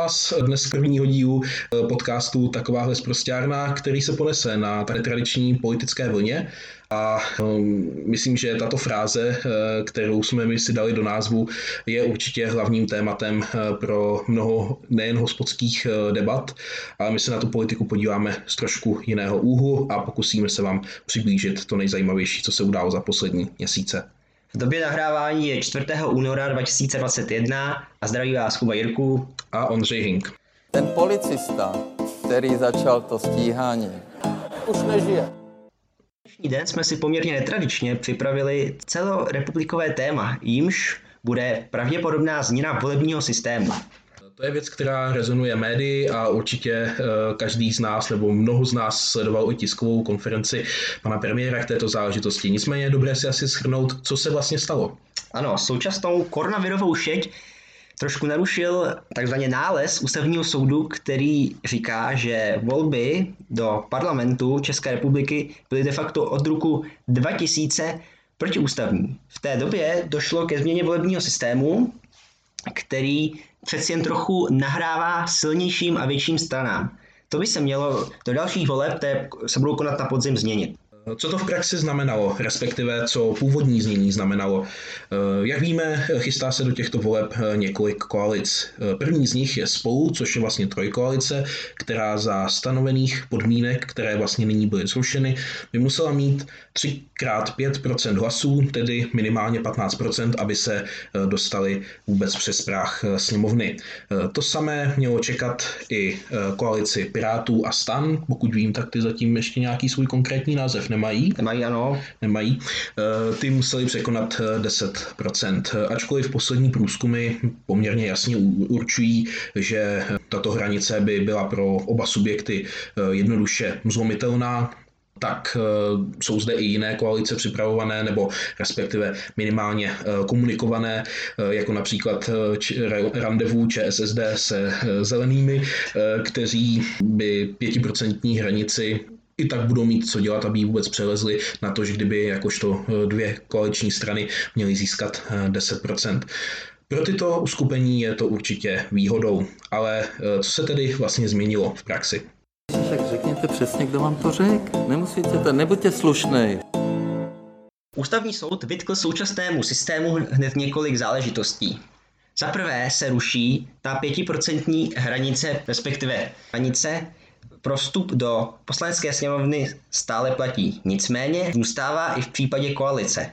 vás dnes prvního dílu eh, podcastu Takováhle zprostárna, který se ponese na tady tradiční politické vlně. A um, myslím, že tato fráze, uh, kterou jsme mi si dali do názvu, je určitě hlavním tématem uh, pro mnoho nejen hospodských debat, ale my se na tu politiku podíváme z trošku jiného úhlu a pokusíme se vám přiblížit to nejzajímavější, co se událo za poslední měsíce. V době nahrávání je 4. února 2021 a zdraví vás Kuba Jirku a Ondřej Hink. Ten policista, který začal to stíhání, už nežije. Dnešní den jsme si poměrně netradičně připravili celorepublikové téma, jímž bude pravděpodobná změna volebního systému. To je věc, která rezonuje médii a určitě eh, každý z nás nebo mnoho z nás sledoval i tiskovou konferenci pana premiéra k této záležitosti. Nicméně je dobré si asi schrnout, co se vlastně stalo. Ano, současnou koronavirovou šeť trošku narušil takzvaný nález ústavního soudu, který říká, že volby do parlamentu České republiky byly de facto od roku 2000 protiústavní. V té době došlo ke změně volebního systému, který přeci jen trochu nahrává silnějším a větším stranám. To by se mělo do dalších voleb, které se budou konat na podzim, změnit. Co to v praxi znamenalo, respektive co původní znění znamenalo? Eh, jak víme, chystá se do těchto voleb eh, několik koalic. Eh, první z nich je spolu, což je vlastně trojkoalice, která za stanovených podmínek, které vlastně nyní byly zrušeny, by musela mít 3 krát 5% hlasů, tedy minimálně 15%, aby se dostali vůbec přes práh sněmovny. To samé mělo čekat i koalici Pirátů a Stan. Pokud vím, tak ty zatím ještě nějaký svůj konkrétní název nemají. Nemají, ano. Nemají. Eh, ty museli překonat 10%. Eh, Ačkoliv poslední průzkumy poměrně jasně určují, že tato hranice by byla pro oba subjekty eh, jednoduše zlomitelná, tak jsou zde i jiné koalice připravované, nebo respektive minimálně komunikované, jako například randevu ČSSD se zelenými, kteří by pětiprocentní hranici i tak budou mít co dělat, aby vůbec přelezli na to, že kdyby jakožto eh, dvě koaliční strany měly získat 10%. Eh, Pro tyto uskupení je to určitě výhodou, ale eh, co se tedy vlastně změnilo v praxi? Tak řekněte přesně, kdo vám to řekl. Nemusíte to, nebuďte slušnej. Ústavní soud vytkl současnému systému hned několik záležitostí. Za prvé se ruší ta pětiprocentní hranice, respektive hranice prostup do poslanecké sněmovny stále platí. Nicméně zůstává i v případě koalice.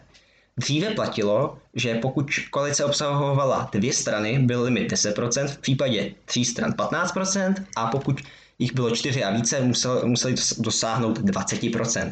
Dříve platilo, že pokud koalice obsahovala dvě strany, byl limit 10%, v případě tří stran 15% a pokud jich bylo čtyři a více, musel, museli dosáhnout 20%.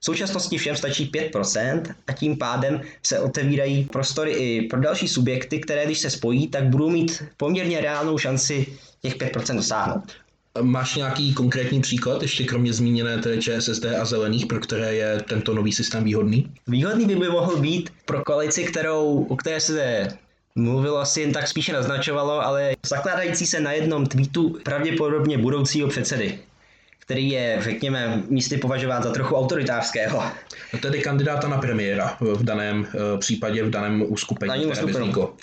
V současnosti všem stačí 5% a tím pádem se otevírají prostory i pro další subjekty, které když se spojí, tak budou mít poměrně reálnou šanci těch 5% dosáhnout. Máš nějaký konkrétní příklad, ještě kromě zmíněné té ČSSD a zelených, pro které je tento nový systém výhodný? Výhodný by, by mohl být pro koalici, kterou, o které se mluvilo asi jen tak spíše naznačovalo, ale zakládající se na jednom tweetu pravděpodobně budoucího předsedy který je, řekněme, místy považován za trochu autoritářského. No tedy kandidáta na premiéra v daném uh, případě, v daném uskupení, které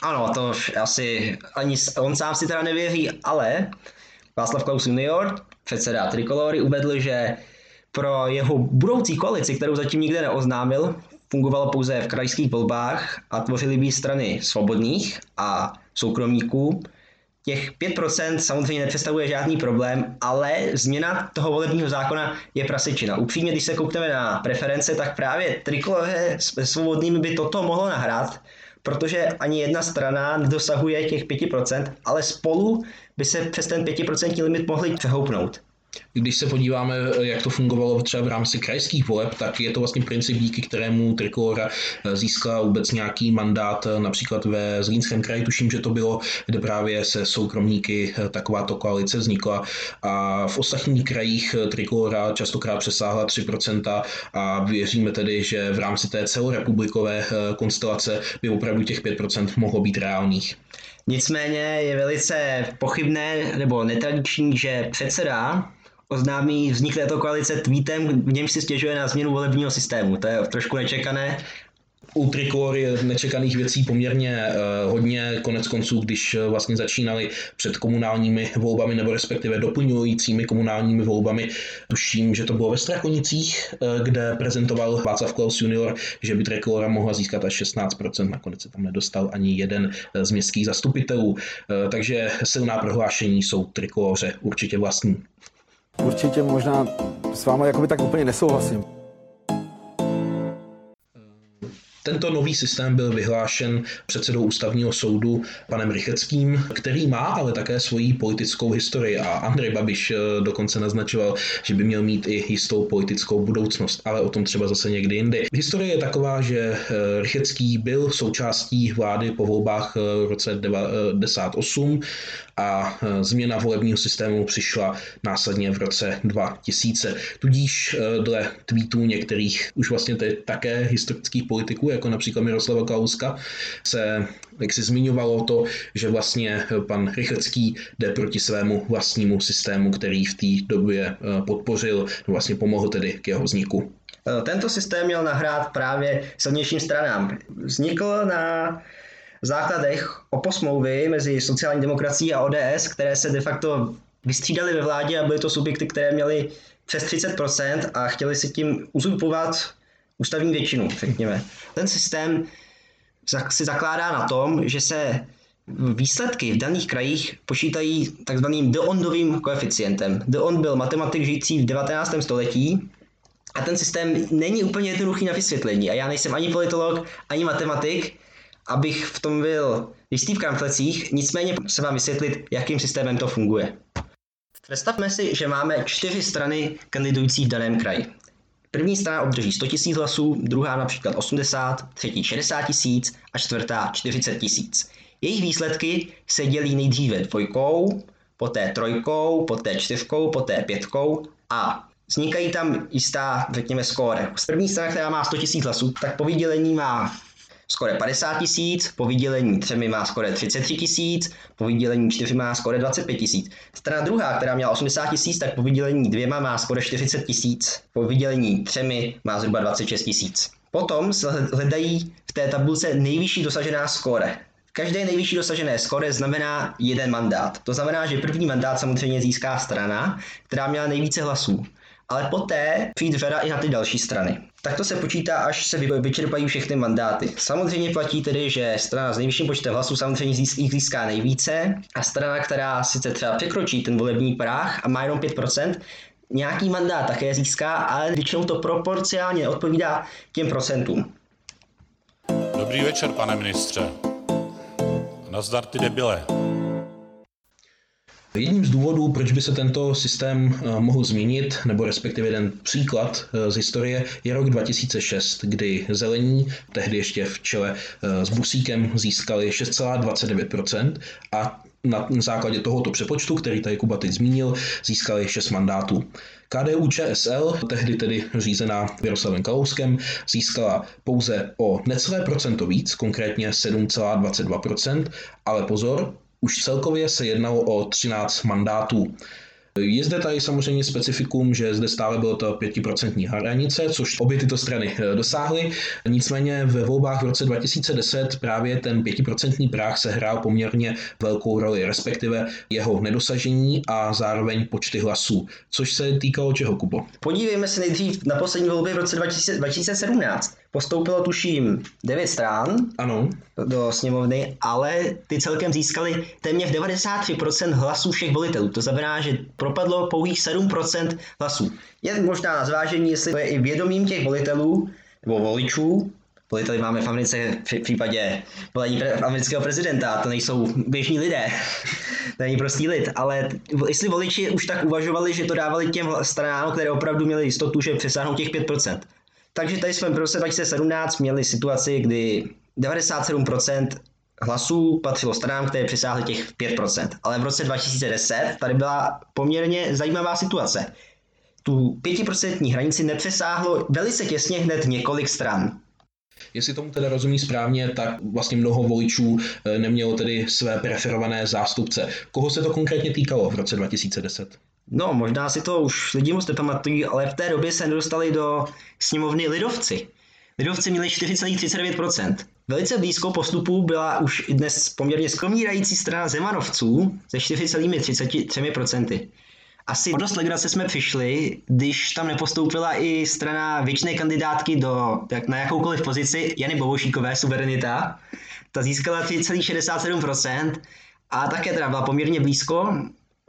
Ano, to asi ani on sám si teda nevěří, ale Václav Klaus junior, předseda Trikolory, uvedl, že pro jeho budoucí koalici, kterou zatím nikde neoznámil, fungovalo pouze v krajských volbách a tvořili by strany svobodných a soukromníků. Těch 5% samozřejmě nepředstavuje žádný problém, ale změna toho volebního zákona je prasečina. Upřímně, když se koukneme na preference, tak právě trikolore s svobodnými by toto mohlo nahrát, protože ani jedna strana nedosahuje těch 5%, ale spolu by se přes ten 5% limit mohli přehoupnout. Když se podíváme, jak to fungovalo třeba v rámci krajských voleb, tak je to vlastně princip, díky kterému Trikolora získala vůbec nějaký mandát, například ve Zlínském kraji, tuším, že to bylo, kde právě se soukromníky takováto koalice vznikla. A v ostatních krajích Trikolora častokrát přesáhla 3% a věříme tedy, že v rámci té celorepublikové konstelace by opravdu těch 5% mohlo být reálných. Nicméně je velice pochybné nebo netradiční, že předseda oznámí vznik této koalice tweetem, v němž si stěžuje na změnu volebního systému. To je trošku nečekané. u Trikolory nečekaných věcí poměrně uh, hodně. Konec konců, když uh, vlastně začínali před komunálními volbami nebo respektive doplňujícími komunálními volbami, tuším, že to bylo ve Strakonicích, uh, kde prezentoval Václav Klaus junior, že by Trikolora mohla získat až 16%. Nakonec se tam nedostal ani jeden z městských zastupitelů. Takže silná prohlášení jsou Trikoloře určitě vlastní. Určitě možná s vámi jakoby tak úplně nesouhlasím. Tento nový systém byl vyhlášen předsedou ústavního soudu panem Rycheckým, který má ale také svoji politickou historii a Andrej Babiš eh, dokonce naznačoval, že by měl mít i jistou politickou budoucnost, ale o tom třeba zase někdy jindy. Historie je taková, že eh, Rychecký byl součástí vlády po volbách eh, v roce 1998 a změna volebního systému přišla následně v roce 2000. Tudíž dle tweetů některých už vlastně také historických politiků, jako například Miroslava Kalouska, se jak si zmiňovalo to, že vlastně pan Rychlcký jde proti svému vlastnímu systému, který v té době eh, podpořil, vlastně pomohl tedy k jeho vzniku. Eh, tento systém měl nahrát právě silnějším stranám. Vznikl na základech oposmlouvy mezi sociální demokracií a ODS, které se de facto vystřídaly ve vládě a byly to subjekty, které měly přes 30% a chtěli si tím uzurpovat ústavní většinu, řekněme. Ten systém si zakládá na tom, že se výsledky v daných krajích počítají takzvaným Deondovým koeficientem. Deond byl matematik žijící v 19. století a ten systém není úplně jednoduchý na vysvětlení. A já nejsem ani politolog, ani matematik, abych v tom byl jistý v kramflecích, nicméně se vám vysvětlit, jakým systémem to funguje. Představme si, že máme čtyři strany kandidující v daném kraji. První strana obdrží 100 000 hlasů, druhá například 80, třetí 60 tisíc a čtvrtá 40 tisíc. Jejich výsledky se dělí nejdříve dvojkou, poté trojkou, poté čtyřkou, poté pětkou a vznikají tam jistá, řekněme, skóre. První strana, která má 100 000 hlasů, tak po vydělení má skore 50 tisíc, po vydělení třemi má skore 33 tisíc, po vydělení čtyři má skore 25 tisíc. Strana druhá, která měla 80 tisíc, tak po vydělení dvěma má skore 40 tisíc, po vydělení třemi má zhruba 26 tisíc. Potom se hledají v té tabulce nejvyšší dosažená skóre. Každé nejvyšší dosažené skóre znamená jeden mandát. To znamená, že první mandát samozřejmě získá strana, která měla nejvíce hlasů ale poté přijít řada i na ty další strany. Takto se počítá, až se vyčerpají všechny mandáty. Samozřejmě platí tedy, že strana s nejvyšším počtem hlasů samozřejmě jich získá nejvíce a strana, která sice třeba překročí ten volební práh a má jenom 5%, nějaký mandát také získá, ale většinou to proporcionálně odpovídá těm procentům. Dobrý večer, pane ministře. Nazdar ty debile. Jedním z důvodů, proč by se tento systém eh, mohl změnit, nebo respektive jeden příklad eh, z historie, je rok 2006, kdy zelení, tehdy ještě v čele eh, s Busíkem, získali 6,29% a na základě tohoto přepočtu, který tady Kuba teď zmínil, získali 6 mandátů. KDU ČSL, tehdy tedy řízená Miroslavem Kalouskem, získala pouze o necelé procento víc, konkrétně 7,22%, ale pozor, už celkově se jednalo o 13 mandátů. Je zde tady samozřejmě specifikum, že zde stále bylo to 5% hranice, což obě tyto strany eh, dosáhly. Nicméně ve volbách v roce 2010 právě ten 5% práh se hrál poměrně velkou roli, respektive jeho nedosažení a zároveň počty hlasů, což se týkalo čeho, Kubo? Podívejme se nejdřív na poslední volby v roce 2017 postoupilo tuším 9 strán ano. do sněmovny, ale ty celkem získali téměř 93% hlasů všech volitelů. To znamená, že propadlo pouhých 7% hlasů. Je možná na zvážení, jestli to je i vědomím těch volitelů nebo voličů, Voliteli máme v Americe v případě volení amerického prezidenta, to nejsou běžní lidé, to není prostý lid, ale jestli voliči už tak uvažovali, že to dávali těm stranám, které opravdu měli jistotu, že přesáhnou těch 5%. Takže tady jsme v roce 2017 měli situaci, kdy 97% hlasů patřilo stranám, které přisáhly těch 5%. Ale v roce 2010 tady byla poměrně zajímavá situace. Tu 5% hranici nepřesáhlo velice těsně hned několik stran. Jestli tomu teda rozumí správně, tak vlastně mnoho voličů eh, nemělo tedy své preferované zástupce. Koho se to konkrétně týkalo v roce 2010? No, možná si to už lidi moc nepamatují, ale v té době se dostali do sněmovny lidovci. lidovci měli 4,39%. Velice blízko postupu byla už i dnes poměrně skomírající strana Zemanovců ze 4,33%. Asi o dost legrace jsme přišli, když tam nepostoupila i strana většiné kandidátky do, tak na jakoukoliv pozici Jany Bobošíkové, suverenita. Ta získala 3,67% a také teda byla poměrně blízko,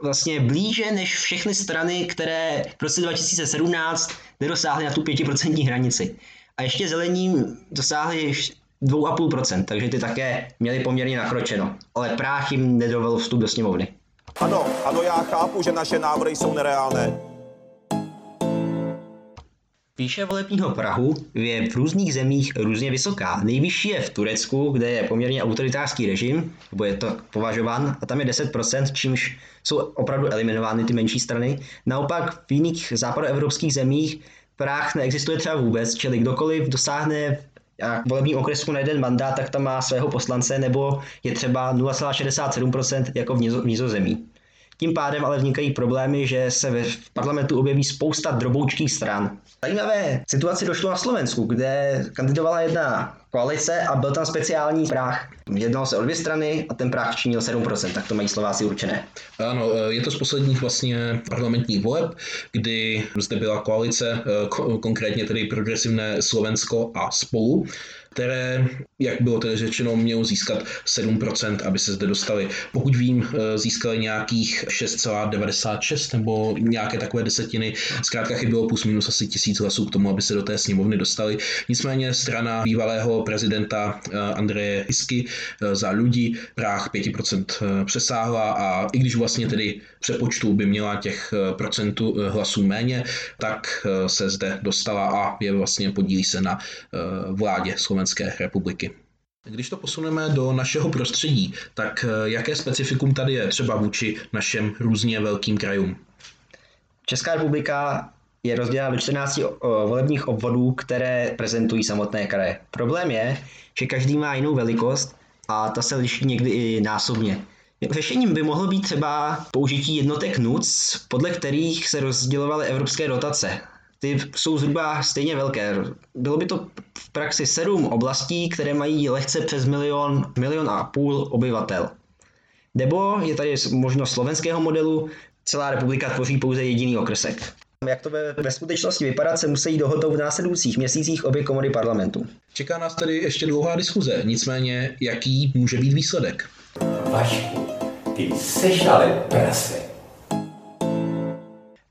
vlastně blíže než všechny strany, které v roce 2017 nedosáhly na tu 5% hranici. A ještě zelení dosáhli 2,5%, takže ty také měli poměrně nakročeno. Ale práh jim nedovolil vstup do sněmovny. Ano, ano, já chápu, že naše návrhy jsou nereálné. Výše volebního Prahu je v různých zemích různě vysoká. Nejvyšší je v Turecku, kde je poměrně autoritářský režim, nebo je to považován, a tam je 10%, čímž jsou opravdu eliminovány ty menší strany. Naopak v jiných západoevropských zemích Prah neexistuje třeba vůbec, čili kdokoliv dosáhne a volební okresku na jeden mandát, tak tam má svého poslance, nebo je třeba 0,67% jako v Nizozemí. Tím pádem ale vznikají problémy, že se ve parlamentu objeví spousta droboučkých stran. Zajímavé situaci došlo na Slovensku, kde kandidovala jedna koalice a byl tam speciální práh. Jednalo se o dvě strany a ten práh činil 7%, tak to mají Slováci určené. Ano, je to z posledních vlastně parlamentních voleb, kdy zde byla koalice, konkrétně tedy progresivné Slovensko a spolu, které, jak bylo tedy řečeno, mělo získat 7%, aby se zde dostali. Pokud vím, eh, získali nějakých 6,96 nebo nějaké takové desetiny. Zkrátka chybělo plus minus asi tisíc hlasů k tomu, aby se do té sněmovny dostali. Nicméně strana bývalého prezidenta eh, Andreje Hisky eh, za lidi práh 5% přesáhla a i když vlastně tedy přepočtu by měla těch procentů hlasů méně, tak se zde dostala a je vlastně podílí se na vládě Slovenské republiky. Když to posuneme do našeho prostředí, tak eh, jaké specifikum tady je třeba vůči našem různě velkým krajům? Česká republika je rozdělena do 14 volebních obvodů, které prezentují samotné kraje. Problém je, že každý má jinou velikost a ta se liší někdy i násobně. Řešením by mohlo být třeba použití jednotek NUC, podle kterých se rozdělovaly evropské dotace ty jsou zhruba stejně velké. Bylo by to v praxi sedm oblastí, které mají lehce přes milion, milion a půl obyvatel. Nebo je tady možnost slovenského modelu, celá republika tvoří pouze jediný okrsek. Jak to ve, ve skutečnosti vypadat, se musí dohodnout v následujících měsících obě komory parlamentu. Čeká nás tedy ještě dlouhá diskuze, nicméně jaký může být výsledek? Vašku, ty jsi ale prase.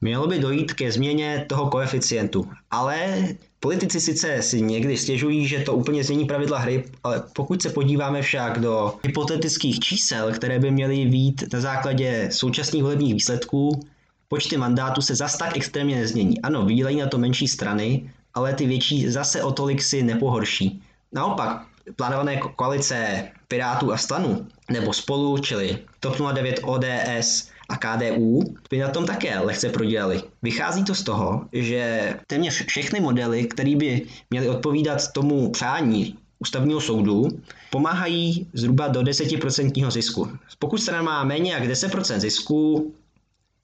Mělo by dojít ke změně toho koeficientu, ale politici sice si někdy stěžují, že to úplně změní pravidla hry, ale pokud se podíváme však do hypotetických čísel, které by měly být na základě současných volebních výsledků, počty mandátů se zas tak extrémně nezmění. Ano, vydělají na to menší strany, ale ty větší zase o tolik si nepohorší. Naopak, plánované koalice Pirátů a stanu, nebo spolu, čili TOP 09 ODS, a KDU by na tom také lehce prodělali. Vychází to z toho, že téměř všechny modely, které by měly odpovídat tomu přání ústavního soudu, pomáhají zhruba do 10% zisku. Pokud strana má méně jak 10% zisku,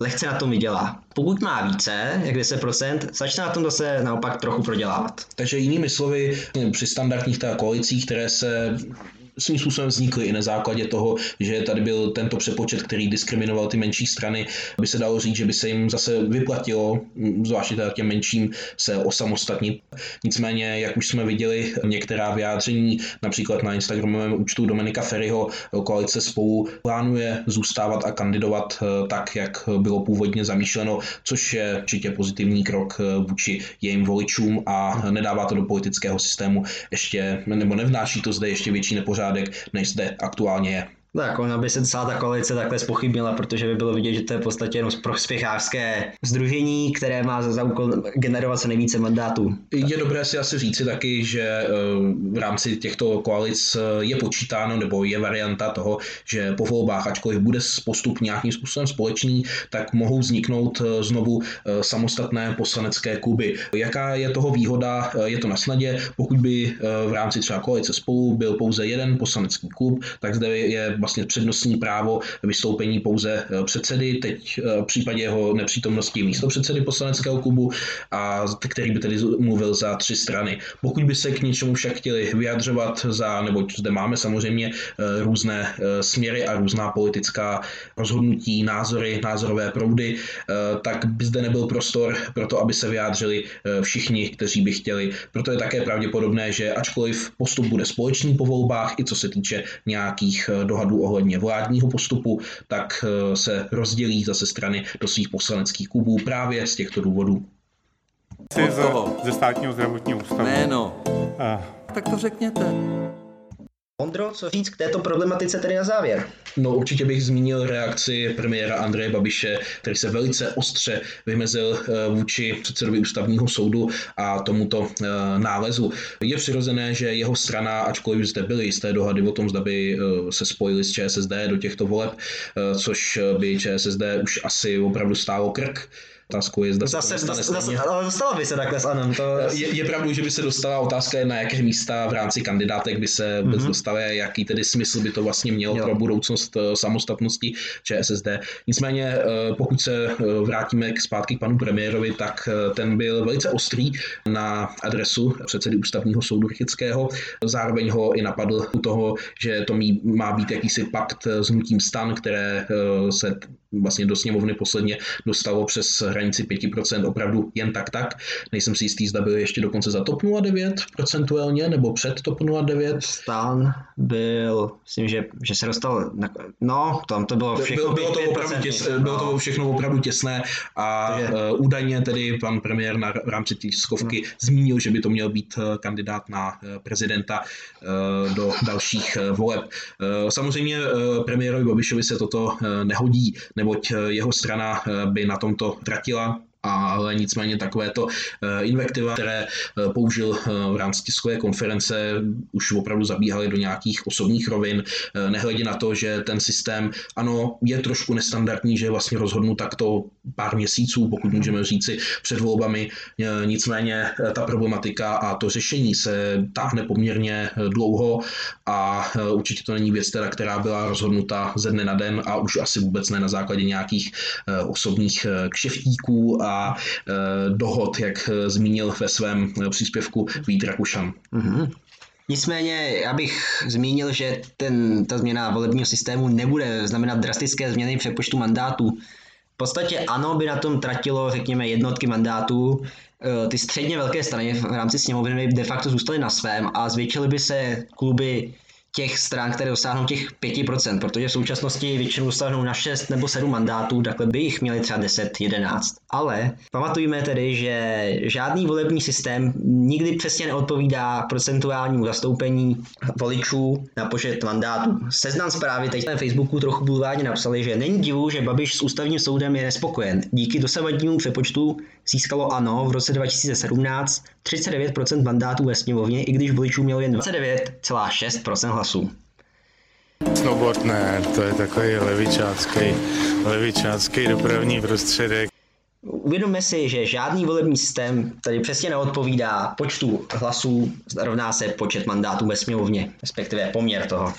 lehce na tom vydělá. Pokud má více, jak 10%, začne na tom zase naopak trochu prodělávat. Takže jinými slovy, při standardních koalicích, které se svým způsobem vznikly i na základě toho, že tady byl tento přepočet, který diskriminoval ty menší strany, by se dalo říct, že by se jim zase vyplatilo, zvláště teda těm menším, se osamostatnit. Nicméně, jak už jsme viděli, některá vyjádření, například na Instagramovém účtu Dominika Ferryho, koalice spolu plánuje zůstávat a kandidovat eh, tak, jak bylo původně zamýšleno, což je určitě pozitivní krok eh, vůči jejím voličům a nedává to do politického systému ještě, nebo nevnáší to zde ještě větší nepořádek pořádek, než zde aktuálně je. Tak, ona by se celá ta koalice takhle spochybnila, protože by bylo vidět, že to je v podstatě jenom prospěchářské združení, které má za úkol generovat co nejvíce mandátů. Je dobré si asi říci taky, že eh, v rámci těchto koalic eh, je počítáno, nebo je varianta toho, že po volbách, ačkoliv bude postup nějakým způsobem společný, tak mohou vzniknout eh, znovu samostatné poslanecké kluby. Jaká je toho výhoda? Je to na snadě. Pokud by v rámci třeba koalice spolu byl pouze jeden poslanecký klub, tak zde je vlastně přednostní právo vystoupení pouze předsedy, teď v případě jeho nepřítomnosti místo předsedy poslaneckého klubu, a který by tedy mluvil za tři strany. Pokud by se k něčemu však chtěli vyjadřovat za, nebo zde máme samozřejmě různé směry a různá politická rozhodnutí, názory, názorové proudy, tak by zde nebyl prostor pro to, aby se vyjádřili všichni, kteří by chtěli. Proto je také pravděpodobné, že ačkoliv postup bude společný po volbách, i co se týče nějakých eh, dohadů ohledně vládního postupu, tak eh, se rozdělí zase strany do svých poslaneckých klubů právě z těchto důvodů. Ze, ze státního zdravotního ústavu. Jméno. Uh. Tak to řekněte. Ondro, co říct k této problematice tedy na závěr? No určitě bych zmínil reakci premiéra Andreje Babiše, který se velice ostře vymezil eh, vůči předsedovi ústavního soudu a tomuto eh, nálezu. Je přirozené, že jeho strana, ačkoliv zde byly jisté dohady o tom, zda by eh, se spojili s ČSSD do těchto voleb, což by ČSSD už asi opravdu stálo krk, otázkou je, zda zase, se zase, zase, ale dostala by se takhle s Anem. To... Je, je pravdou, že by se dostala otázka, na jaké místa v rámci kandidátek by se mm-hmm. dostala, jaký tedy smysl by to vlastně mělo jo. pro budoucnost eh, samostatnosti ČSSD. Nicméně, eh, pokud se eh, vrátíme k zpátky k panu premiérovi, tak ten byl velice ostrý na adresu předsedy ústavního soudu Rychického. Zároveň ho i napadl u toho, že to má být jakýsi pakt s hnutím stan, které se vlastně do sněmovny posledně dostalo přes hranici 5% opravdu jen tak tak. Nejsem si jistý, zda byl ještě dokonce za TOP 09 procentuálně, nebo před TOP 09. Stan byl, myslím, že, že se dostal, na, no, tam to bylo všechno bylo, bylo, to opravdu těsné, bylo to všechno opravdu těsné a Takže... uh, údajně tedy pan premiér na, v rámci tiskovky no. zmínil, že by to měl být uh, kandidát na uh, prezidenta uh, do dalších voleb. Uh, samozřejmě uh, premiérovi Babišovi se toto uh, nehodí, neboť eh, jeho strana eh, by na tomto tratila ale nicméně takovéto eh, invektiva, které eh, použil eh, v rámci tiskové konference, už opravdu zabíhaly do nějakých osobních rovin, nehledě na to, že ten systém, ano, je trošku nestandardní, že vlastně rozhodnut takto pár měsíců, pokud můžeme říci, před volbami, nicméně ta problematika a to řešení se táhne poměrně dlouho a určitě to není věc, teda, která byla rozhodnuta ze dne na den a už asi vůbec ne na základě nějakých osobních kšeftíků a a e, dohod, jak e, zmínil ve svém e, příspěvku Vít Rakušan. Mm-hmm. Nicméně já bych zmínil, že ten, ta změna volebního systému nebude znamenat drastické změny přepočtu mandátů. V podstatě ano, by na tom tratilo, řekněme, jednotky mandátů. Ty středně velké strany v rámci sněmovny by de facto zůstaly na svém a zvětšily by se kluby těch stran, které dosáhnou těch 5%, protože v současnosti většinou dosáhnou na 6 nebo 7 mandátů, takhle by jich měli třeba 10, 11. Ale pamatujme tedy, že žádný volební systém nikdy přesně neodpovídá procentuálnímu zastoupení voličů na počet mandátů. Seznam zprávy teď na Facebooku trochu bulvárně napsali, že není divu, že Babiš s ústavním soudem je nespokojen. Díky dosavadnímu přepočtu získalo ANO v roce 2017 39% mandátů ve sněmovně, i když voličů mělo jen 29,6% hlasů. Snowboard ne, to je takový levičácký, levičácký dopravní prostředek. Uvědomme si, že žádný volební systém tady přesně neodpovídá počtu hlasů, rovná se počet mandátů ve sněmovně, respektive poměr toho.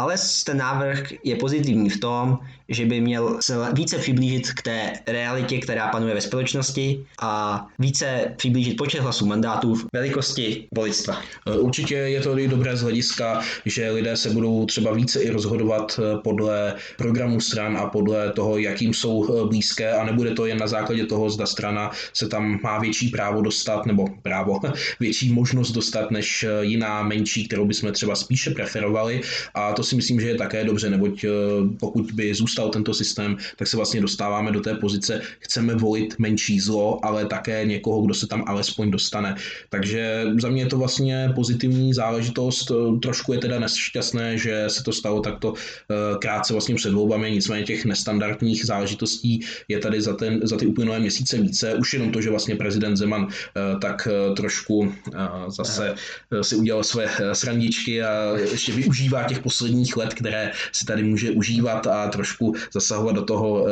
Ale ten návrh je pozitivní v tom, že by měl se více přiblížit k té realitě, která panuje ve společnosti a více přiblížit počet hlasů mandátů v velikosti voličstva. E, určitě je to i dobré z hlediska, že lidé se budou třeba více i rozhodovat e, podle programu stran a podle toho, jakým jsou e, blízké a nebude to jen na základě toho, zda strana se tam má větší právo dostat nebo právo, větší možnost dostat než jiná menší, kterou bychom třeba spíše preferovali a to si myslím, že je také dobře, neboť pokud by zůstal tento systém, tak se vlastně dostáváme do té pozice, chceme volit menší zlo, ale také někoho, kdo se tam alespoň dostane. Takže za mě je to vlastně pozitivní záležitost. Trošku je teda nešťastné, že se to stalo takto eh, krátce vlastně před volbami, nicméně těch nestandardních záležitostí je tady za, ten, za ty uplynulé měsíce více. Už jenom to, že vlastně prezident Zeman eh, tak eh, trošku zase si udělal své srandičky a ještě využívá těch posledních posledních let, které si tady může užívat a trošku zasahovat do toho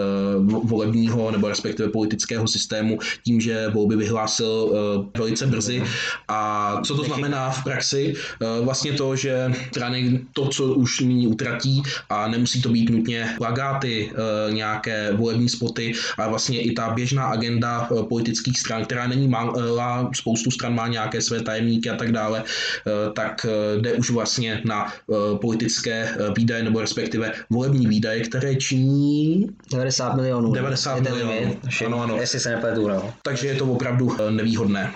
volebního nebo respektive politického systému tím, že volby vyhlásil velice brzy. A co to znamená v praxi? Vlastně to, že strany to, co už nyní utratí a nemusí to být nutně plagáty, nějaké volební spoty, ale vlastně i ta běžná agenda politických stran, která není malá, spoustu stran má nějaké své tajemníky a tak dále, tak jde už vlastně na politické výdaje nebo respektive volební výdaje, které činí 90 milionů. 90 milionů. Ano, ano. Jestli se nepletu, no. Takže je to opravdu nevýhodné.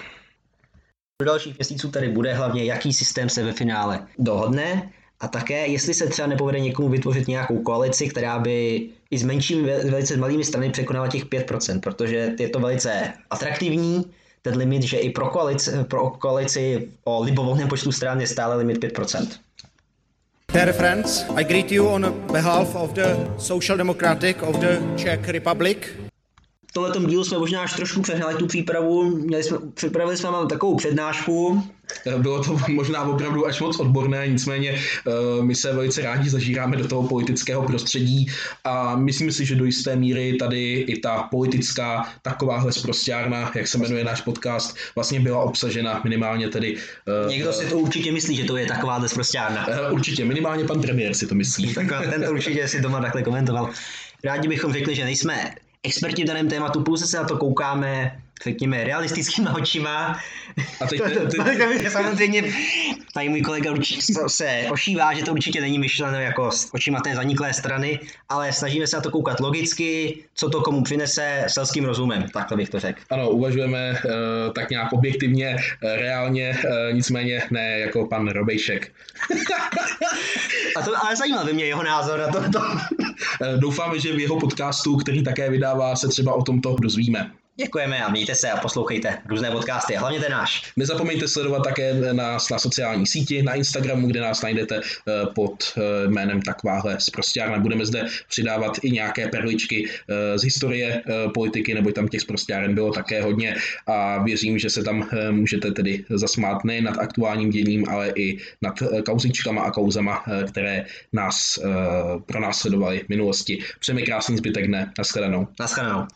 Do dalších měsíců tady bude hlavně, jaký systém se ve finále dohodne a také, jestli se třeba nepovede někomu vytvořit nějakou koalici, která by i s menšími, velice malými strany překonala těch 5%, protože je to velice atraktivní, ten limit, že i pro koalici, pro koalici o libovolném počtu stran je stále limit 5%. Dear friends, I greet you on behalf of the Social Democratic of the Czech Republic v tomhle dílu jsme možná až trošku přehnali tu přípravu. Měli jsme, připravili jsme vám takovou přednášku. Bylo to možná opravdu až moc odborné, nicméně uh, my se velice rádi zažíráme do toho politického prostředí a myslím si, že do jisté míry tady i ta politická takováhle zprostěrna, jak se jmenuje náš podcast, vlastně byla obsažena minimálně tedy... Uh, Někdo si to určitě myslí, že to je takováhle zprostěrna. Uh, určitě, minimálně pan premiér si to myslí. tak ten to určitě si doma takhle komentoval. Rádi bychom řekli, že nejsme experti v daném tématu, pouze se na to koukáme, řekněme, realistickýma očima. A teď, to, to, to, to, samozřejmě tady můj kolega určitě se ošívá, že to určitě není myšleno jako s očima té zaniklé strany, ale snažíme se na to koukat logicky, co to komu přinese selským rozumem, takhle bych to řekl. Ano, uvažujeme uh, tak nějak objektivně, uh, reálně, uh, nicméně ne jako pan Robejšek. A to ale zajímá by mě jeho názor na to. Doufáme, že v jeho podcastu, který také vydává, se třeba o tomto dozvíme. Děkujeme a mějte se a poslouchejte různé podcasty, hlavně ten náš. Nezapomeňte sledovat také nás na sociální síti, na Instagramu, kde nás najdete eh, pod eh, jménem Takváhle zprostěrna. Budeme zde přidávat i nějaké perličky eh, z historie politiky, nebo tam těch zprostěren bylo také hodně a věřím, že se tam můžete tedy zasmát nejen nad aktuálním děním, ale i nad kauzičkama a kauzama, které nás pro nás sledovaly v minulosti. Přejeme krásný zbytek dne. Naschledanou. Naschledanou.